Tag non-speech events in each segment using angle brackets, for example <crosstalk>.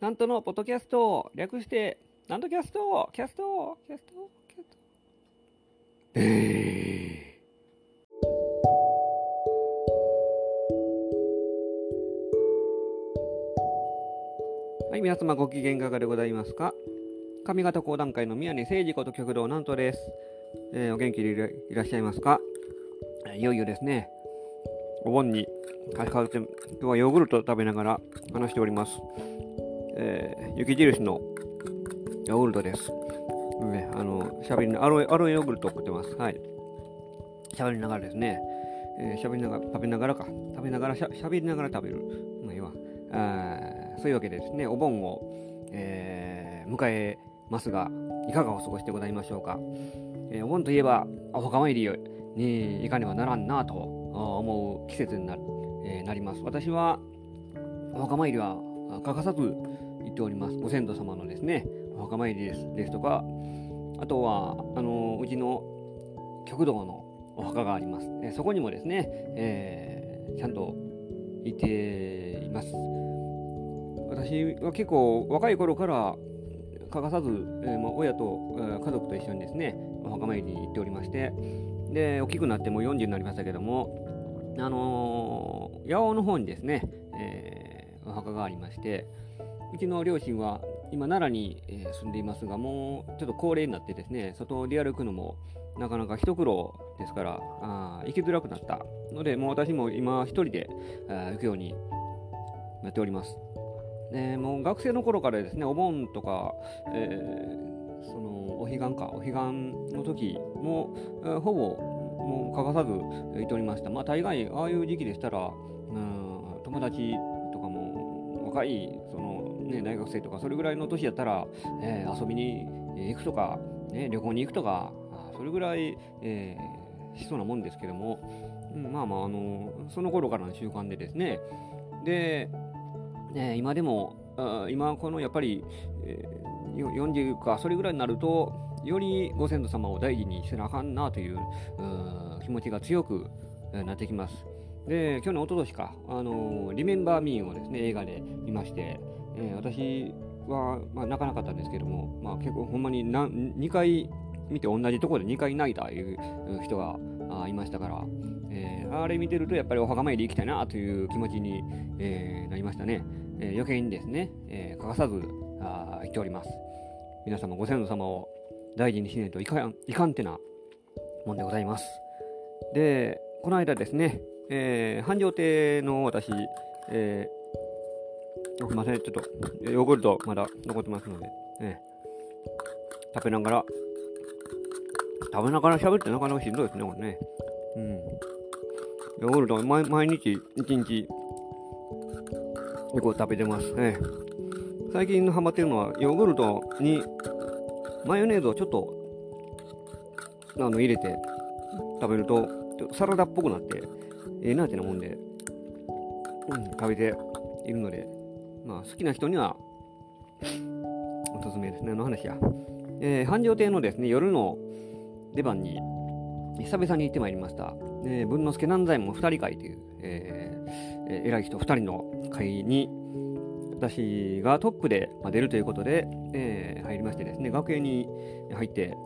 なんとのポッドキャスト、略して、なんとキャスト、キャスト、キャスト、キャスト。えー、はい、皆様ご機嫌いかがでございますか？上方講談会の宮根誠二こと極道なんとです。えー、お元気でいらっしゃいますか？いよいよですね、お盆に差し掛かって、今日はヨーグルト食べながら話しております。えー、雪印のヨーグルトです。ね、あの、しゃべりな、アロエ、アロエヨーグルト送ってます。はい。しゃべりながらですね、えー、しゃべりながら、食べながらか、食べながらしゃ、しゃべりながら食べる。まあ、いいわ。あそういうわけでですね、お盆を、えー、迎えますが、いかがお過ごしでございましょうか。えー、お盆といえば、お墓参りに行かねばならんなと思う季節にな,、えー、なります。私は、お墓参りは欠かさず行っております。ご先祖様のですね、お墓参りですですとか、あとは、あのうちの極道のお墓があります。えそこにもですね、えー、ちゃんといています。私は結構若い頃から欠かさず、えー、まあ、親と、えー、家族と一緒にですね、お墓参りに行っておりまして、で、大きくなってもう40になりましたけども、あのー、八尾の方にですね、墓がありまして、うちの両親は今奈良に、え、住んでいますが、もうちょっと高齢になってですね、外で歩くのもなかなか一苦労ですから、あ行きづらくなったので、もう私も今一人で行くようになっております。でもう学生の頃からですね、お盆とか、えー、そのお彼岸か、お彼岸の時も、ほぼもう欠かさず行っておりました。まあ大概、ああいう時期でしたら、うん、友達若いその、ね、大学生とか、それぐらいの年やったら、えー、遊びに行くとか、ね、旅行に行くとか、それぐらい、えー、しそうなもんですけども、うん、まあまあ、あのその頃からの習慣でですね、で、ね、今でも、今このやっぱり、えー、40かそれぐらいになると、よりご先祖様を大事にせなあかんなという気持ちが強くなってきます。で、去年、一昨年か、あのリメンバー・ミーをですね、映画で見まして、えー、私は、まあ、泣かなかったんですけども、まあ、結構ほんまに2回見て同じところで2回泣いたいう人がいましたから、えー、あれ見てるとやっぱりお墓参り行きたいなという気持ちに、えー、なりましたね。えー、余計にですね、え欠かさずあ言っております。皆様ご先祖様を大事にしないといかんいかんてなもんでございます。で、この間ですね、えー、繁盛亭の私、えー、すみません、ちょっとヨーグルトまだ残ってますので、ね、食べながら、食べながら喋ってなかなかしんどいですね、これね。うん。ヨーグルト毎毎日1日結構食べてますね。最近のハマってるのはヨーグルトにマヨネーズをちょっとあの入れて食べるとサラダっぽくなってええー、なってなもんで、うん、食べているので、まあ好きな人にはおすすめですね。あの話や。えー、繁盛亭のですね、夜の出番に久々に行ってまいりました。えー、文之助南左衛門二人会という、えー、偉い人二人の会に、私がトップで出るということで、えー、入りましてですね、学園に入って、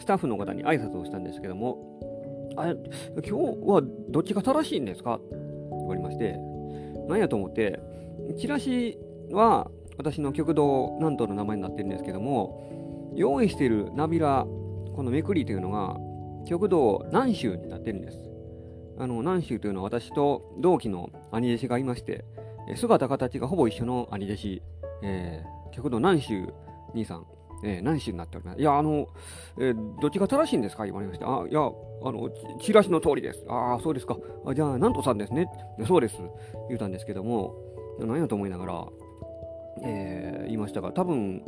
スタッフの方に挨拶をしたんですけども、あ今日はどっちが正しいんですか？って言われまして、何やと思って、チラシは私の極道南東の名前になってるんですけども、用意しているナビラこのめくりというのが、極道南州になってるんです。あの、南州というのは私と同期の兄弟子がいまして、姿形がほぼ一緒の兄弟子、えー、極道南州兄さん、えー、南州になっております？いや、あの、えー、どっちが正しいんですか？言われました。あ、いや、あの、チラシの通りです。ああ、そうですか。あじゃあ、なんとさんですね。そうです。言うたんですけども、何やと思いながら、えー、言いましたが、多分、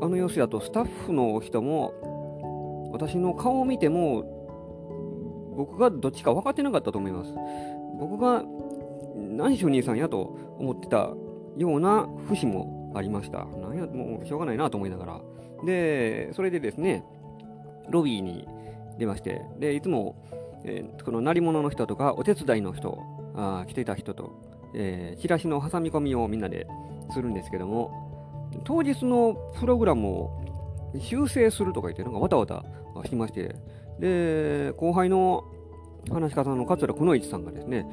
あの様子だとスタッフの人も私の顔を見ても僕がどっちか分かってなかったと思います。僕が何し兄さんやと思ってたような節もありました。なんや、もうしょうがないなと思いながら。で、それでですね、ロビーに出まして、で、いつも、えー、この鳴り物の人とかお手伝いの人あ来てた人と、えー、チラシの挟み込みをみんなでするんですけども、当日のプログラムを修正するとか言って、なんかわたわたしまして、で、後輩の話し方の桂くのいちさんがですね、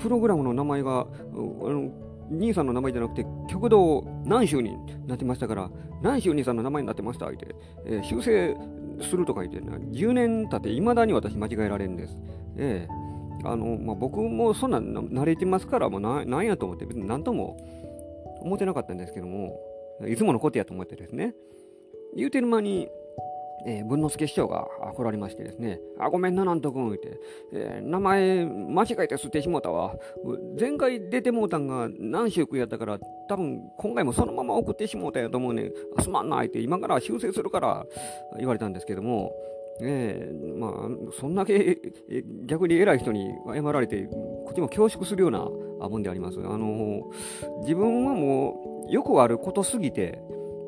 プログラムの名前が、あの兄さんの名前じゃなくて、極道何州になってましたから、何州兄さんの名前になってましたって、えー、修正するとか言って、ね、10年経っていまだに私間違えられるんです。えー、あのまあ、僕もそんな慣れてますから、もうななんやと思って、別に何とも思ってなかったんですけども、いつものことやと思ってですね、言うてる間に、えー、文之助師匠が来られましてですね、あ、ごめんな、なんとくん、言って、えー、名前間違えて吸ってしもうたわ。前回出てもうたんが何週くやったから、多分今回もそのまま送ってしもうたやと思うねすまんないって、今から修正するから言われたんですけども、えー、まあ、そんだけ逆に偉い人に謝られて、こっちも恐縮するようなもんであります。あの自分はもうよくあることすぎて、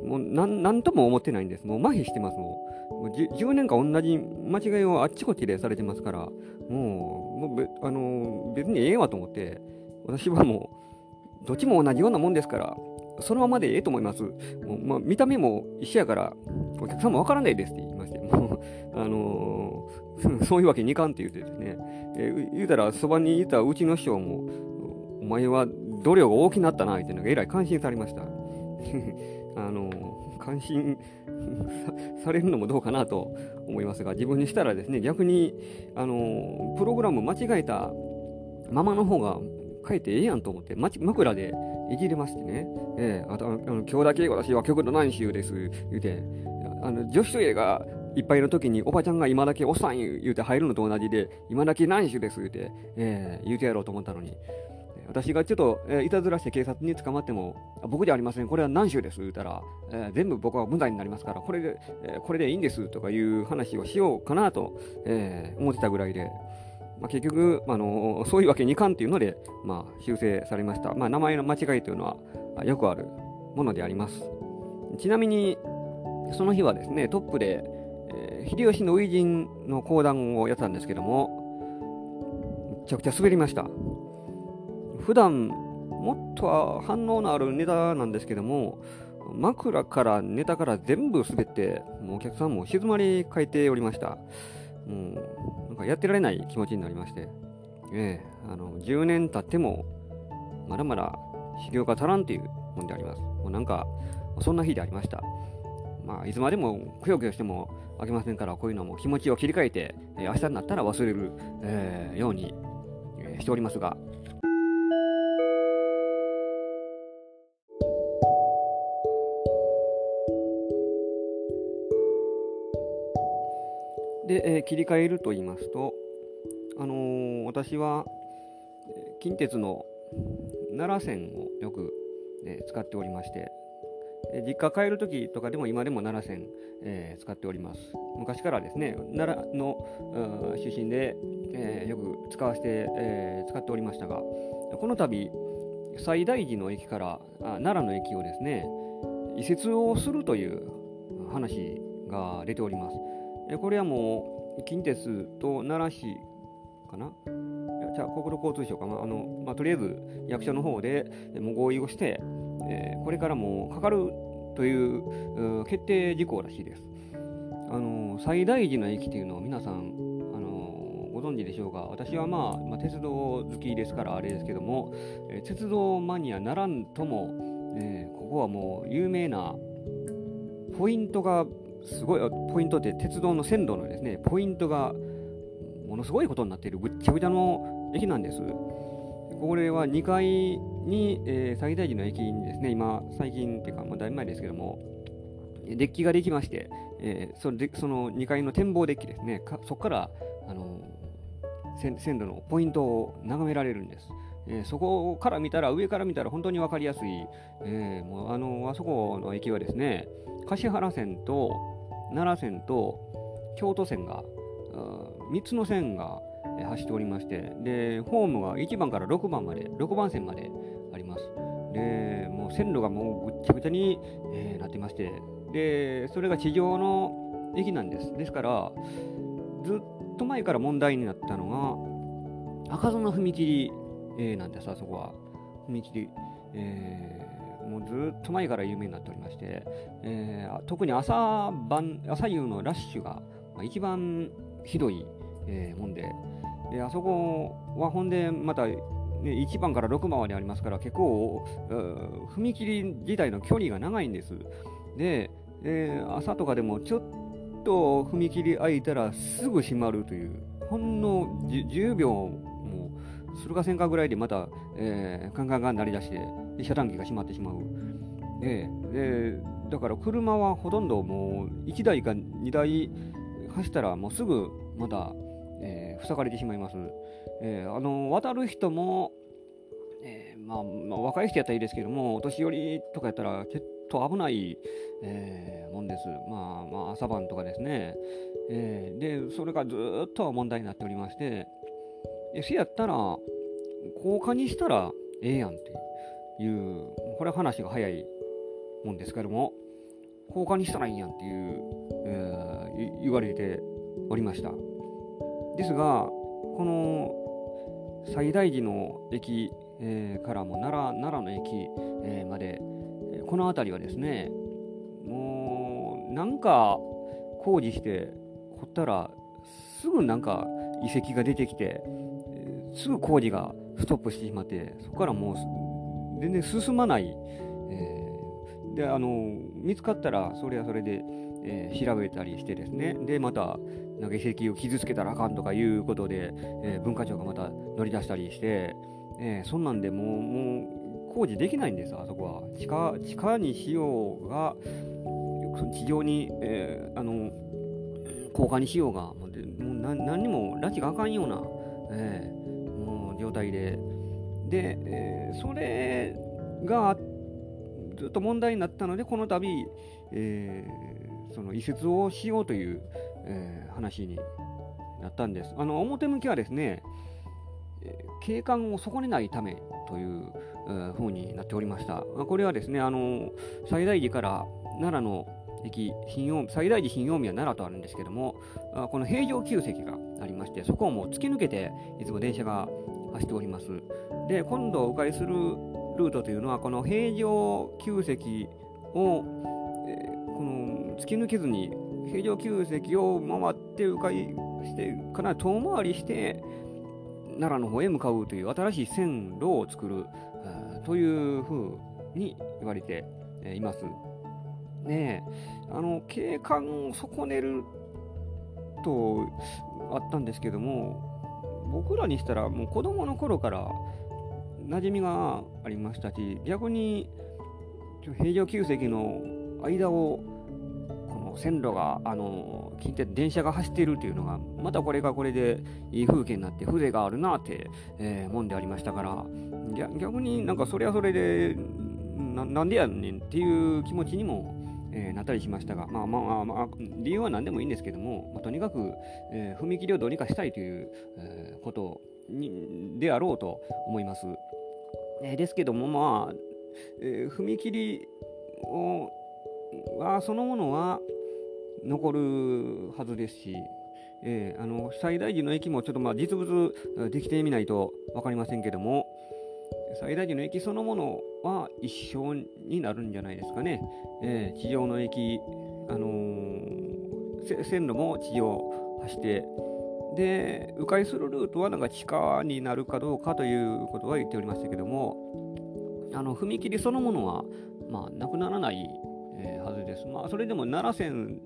もう何とも思ってないんです。もう麻痺してます。もう 10, 年間同じ間違いをあっちこっちでされてますから、もうもうあの別にええわと思って、私はもう、どっちも同じようなもんですから、そのままでええと思います。もうまあ、見た目も一緒やから、お客さんもわからないですって言いまして、もう <laughs> あのー、<laughs> そういうわけにいかんって言ってですね、えー、言うたら、そばにいたうちの師匠も、お前は度量が大きくなったな、っていうのがえらい感心されました。<laughs> あの感心 <laughs> されるのもどうかなと思いますが、自分にしたらですね、逆に、あのプログラム間違えたままの方が書いてええやんと思って、枕でいじれましてね、えー、あと、あの今日だけ私は曲の何週です、言うて、あの女子トイレがいっぱいの時におばちゃんが今だけおっさん言うて入るのと同じで、今だけ何週です言うて、えー、言うてやろうと思ったのに、私がちょっと、えー、いたずらして警察に捕まっても、僕じゃありません、これは何州です？言ったら、えー、全部僕は無罪になりますから、これで、えー、これでいいんですとかいう話をしようかなと、え、思ってたぐらいで、まあ、結局、あのそういうわけにいかんというので、まあ、修正されました。まあ、名前の間違いというのはよくあるものであります。ちなみに、その日はですね、トップで、え、秀吉の初陣の講談をやったんですけども、めちゃくちゃ滑りました。普段もっと反応のあるネタなんですけども、枕からネタから全部滑って、もうお客さんも静まり返っておりました。もう、なんかやってられない気持ちになりまして、ええあの、10年経っても、まだまだ修行が足らんというもんであります。もうなんか、そんな日でありました。まあ、いつまでもくよくよしてもあげませんから、こういうのも気持ちを切り替えて、えー、明日になったら忘れる、えー、ように、えー、しておりますが、で、え、切り替えると言いますと、あのー、私は近鉄の奈良線をよく、え、使っておりまして、え実家帰るときとかでも今でも奈良線、え使っております。昔からですね、奈良の出身で、えよく使わせて、え使っておりましたが、この度、西大寺の駅からあ奈良の駅をですね、移設をするという話が出ております。これはもう近鉄と奈良市かな？じゃあ国土交通省かな？あの、まあ、とりあえず役所の方でもう合意をして、えー、これからもかかるという決定事項らしいです。あの最大寺の駅というのを皆さんあのご存知でしょうか？私は、まあ、まあ、鉄道好きですからあれですけども、えー、鉄道マニアならんとも、えー、ここはもう有名なポイントがすごいポイントって鉄道の線路のですね、ポイントがものすごいことになっているぐっちゃぐちゃの駅なんです。これは2階に、えー、最大寺の駅にですね、今、最近っていうか、まあ、だいぶ前ですけども、デッキができまして、えー、それでその2階の展望デッキですね、そこから、あのー、線路のポイントを眺められるんです。えー、そこから見たら、上から見たら本当に分かりやすい、えー、もうあのあそこの駅はですね、橿原線と奈良線と京都線が、3つの線が走っておりまして、で、ホームが1番から6番まで、6番線まであります。で、もう線路がもうぐっちゃぐちゃに、え、なってまして、で、それが地上の駅なんです。ですから、ずっと前から問題になったのが、開かずの踏切えなんです、あそこは。踏切、え、もうずっと前から有名になっておりまして、えー、特に朝晩、朝夕のラッシュが一番ひどい、えー、もんで、であそこはほんでまた、ね、1番から6番までありますから結構踏切自体の距離が長いんです。で、えー、朝とかでもちょっと踏切開いたらすぐ閉まるというほんの10秒もするかせんかぐらいでまた、えー、カンカンカン鳴り出してで遮断機が閉まってしまう。ででだから車はほとんどもう1台か2台走ったらもうすぐまた、えー、塞がれてしまいます。えー、あの渡る人も、えーまあ、まあ、若い人やったらいいですけども、お年寄りとかやったら結構危ない、えー、もんです。まあ、まあ、朝晩とかですね。えー、で、それがずっと問題になっておりまして、えせやったら、高架にしたらええやんって、いうこれは話が早いもんですけども、高架にしたらいいやんっていう、えー、言われておりました。ですが、この最大寺の駅、えー、からも奈良奈良の駅、えー、まで、この辺りはですね、もうなんか工事して掘ったらすぐなんか遺跡が出てきて、すぐ工事がストップしてしまって、そこからもう全然進まない、えー、であの見つかったらそれはそれで、えー、調べたりしてですね。でまた投げ石を傷つけたらあかんとかいうことで、えー、文化庁がまた乗り出したりして、えー、そんなんでもうもう工事できないんですあそこは。地下地下にしようが地上に、えー、あの高架にしようがもうもう何にも拉致があかんような、えー、もう状態でで、えー、それがずっと問題になったのでこの度、えー、その移設をしようという、えー、話になったんです。あの表向きはですね、景観を損ねないためというふうになっておりました。これはですね、あの最大寺から奈良の駅新大最大寺新大宮奈良とあるんですけども、この平城宮跡がありまして、そこをもう突き抜けていつも電車が走っております。で、今度お伺いするルートというのは、この平城宮跡を、えー、この突き抜けずに平城宮跡を回って迂回してかなり遠回りして奈良の方へ向かうという新しい線路を作るというふうに言われています。ねあの景観を損ねるとあったんですけども僕らにしたらもう子供の頃から馴染みがありましたし逆に平城宮跡の間をこの線路が、あの近鉄電車が走っているというのが、またこれがこれでいい風景になって風情があるなって、えー、もんでありましたから、逆になんかそれはそれでな、なんでやねんっていう気持ちにも、えー、なったりしましたが、まあまあまあ、理由は何でもいいんですけども、まあ、とにかく、えー、踏切をどうにかしたいという、えー、ことにであろうと思います。えー、ですけども、まあ、えー、踏切をはそのものは、残るはずですし、えー、あの最大寺の駅もちょっとまあ実物できてみないと分かりませんけども最大寺の駅そのものは一緒になるんじゃないですかね、えー、地上の駅、あのー、線路も地上走ってで迂回するルートはなんか地下になるかどうかということは言っておりましたけどもあの踏切そのものは、まあ、なくならない、えー、はずです。まあ、それでも奈良線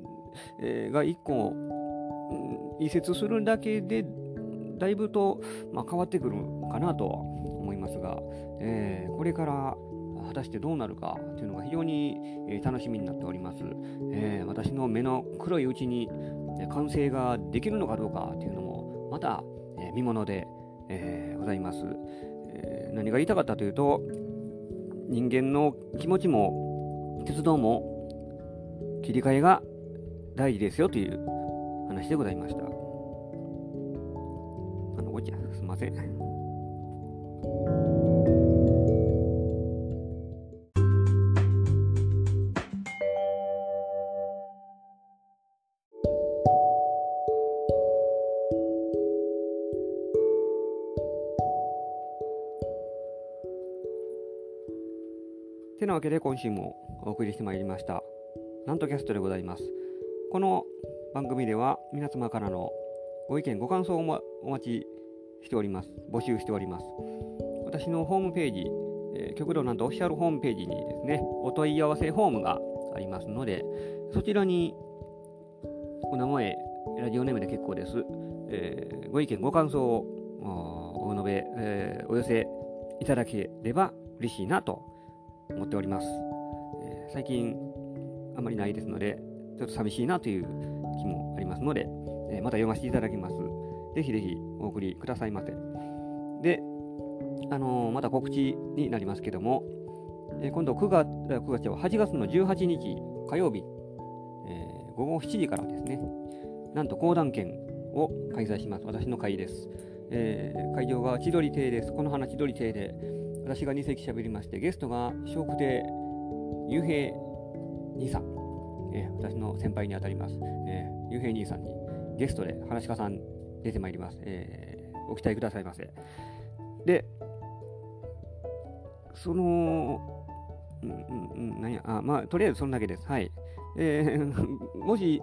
えー、が1個、移設するだけでだいぶと、まあ、変わってくるかなとは思いますが、えー、これから果たしてどうなるかというのが非常に、え、楽しみになっております、えー、私の目の黒いうちに完成ができるのかどうかというのもまた、え見もので、えございます、え何が言いたかったというと人間の気持ちも鉄道も切り替えが大事ですよという話でございました。あの、おちゃ、すいません。てなわけで今週もお送りしてまいりました。なんとキャストでございます。この番組では皆様からのご意見、ご感想をお待ちしております。募集しております。私のホームページ、えー、極道なんとオフィシャルホームページにですね、お問い合わせフォームがありますので、そちらにお名前、ラジオネームで結構です。えー、ご意見、ご感想をお述べ、えー、お寄せいただければ嬉しいなと思っております。えー、最近あまりないですので、ちょっと寂しいなという気もありますので、えまた読ませていただきます。ぜひぜひお送りくださいませ。で、あのまた告知になりますけども、え今度9月、9月は8月の18日火曜日、え午後7時からですね、なんと講談券を開催します。私の会です。えー、会場が千鳥亭です。この花千鳥亭で、私が2席喋りまして、ゲストが笑福亭雄平兄さん、えー、私の先輩にあたります、えー、雄平兄さんにゲストで話し家さん出てまいります。えー、ご期待くださいませ。で、その、うんうんうん、なんや、あ、まあ、とりあえずそんだけです。はい。えー、<laughs> もし、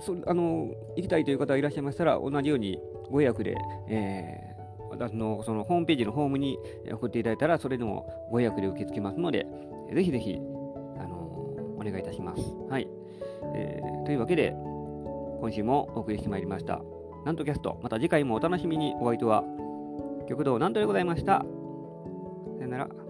そあの、行きたいという方がいらっしゃいましたら、同じようにご予約で、えー、私のそのホームページのホームに送っていただいたら、それでもご予約で受け付けますので、ぜひぜひ、あのお願いいたします。はい。えー、というわけで、今週もお送りしてまいりました。なんとキャスト、また次回もお楽しみに。お相手は、極道なんとでございました。さよなら。